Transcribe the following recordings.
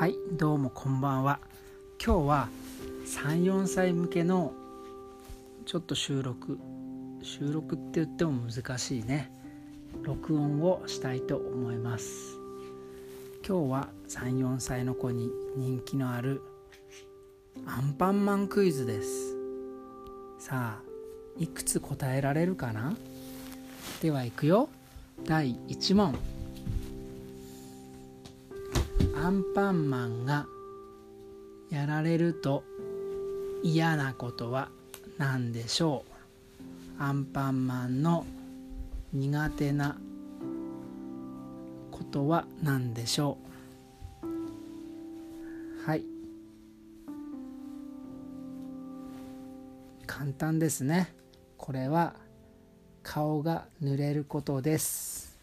はいどうもこんばんは。今日は34歳向けのちょっと収録。収録って言っても難しいね。録音をしたいと思います。今日は34歳の子に人気のあるアンパンマンクイズです。さあいくつ答えられるかな？ではいくよ。第1問。アンパンマンがやられると嫌なことは何でしょう？アンパンマンの苦手なことは何でしょう？はい。簡単ですね。これは顔が濡れることです。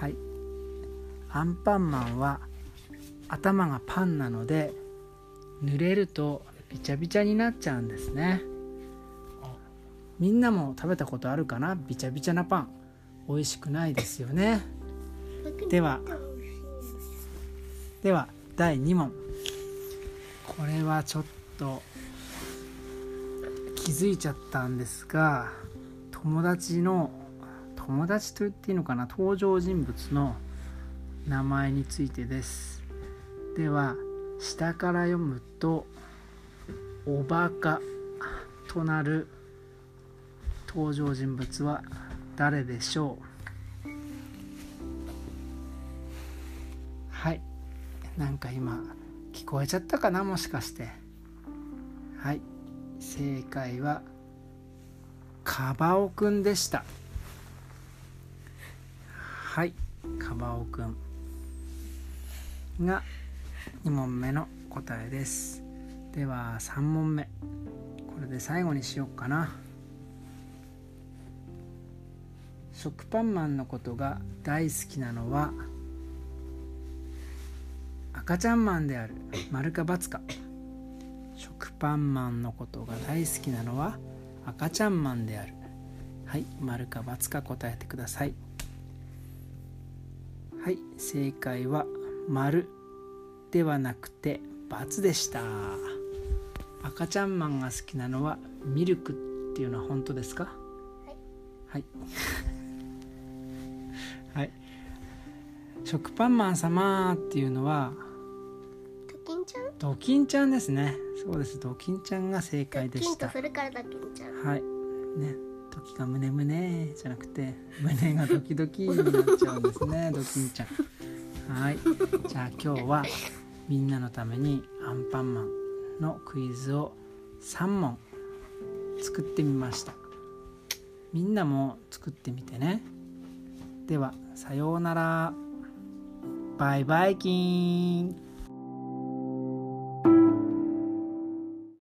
はい。アンパンマンは頭がパンなので濡れるとびちゃびちゃになっちゃうんですね。みんなも食べたことあるかな？びちゃびちゃなパン。美味しくないですよね。ではでは第2問。これはちょっと気づいちゃったんですが友達の友達と言っていいのかな？登場人物の名前についてです。では下から読むと「おバカ」となる登場人物は誰でしょう？はい。なんか今聞こえちゃったかな？もしかして。はい。正解はカバオくんでした。はい。カバオくん。が2問目の答えです。では3問目。これで最後にしようかな。食パンマンのことが大好きなのは赤ちゃんマンである丸か×か。食パンマンのことが大好きなのは赤ちゃんマンである。はい丸か×か答えてください。はい正解は丸。ではなくて×でした。赤ちゃんマンが好きなのはミルクっていうのは本当ですか？はい。はい。食パンマン様っていうのはドキンちゃん？ドキンちゃんですね。そうです。ドキンちゃんが正解でドキンとしたそれからドキンちゃん。はい。ね。時が胸胸じゃなくて胸がドキドキになっちゃうんですね。ドキンちゃん。はい。じゃあ今日はみんなのためにアンパンマンのクイズを3問作ってみました。みんなも作ってみてね。ではさようなら。バイバイキーン。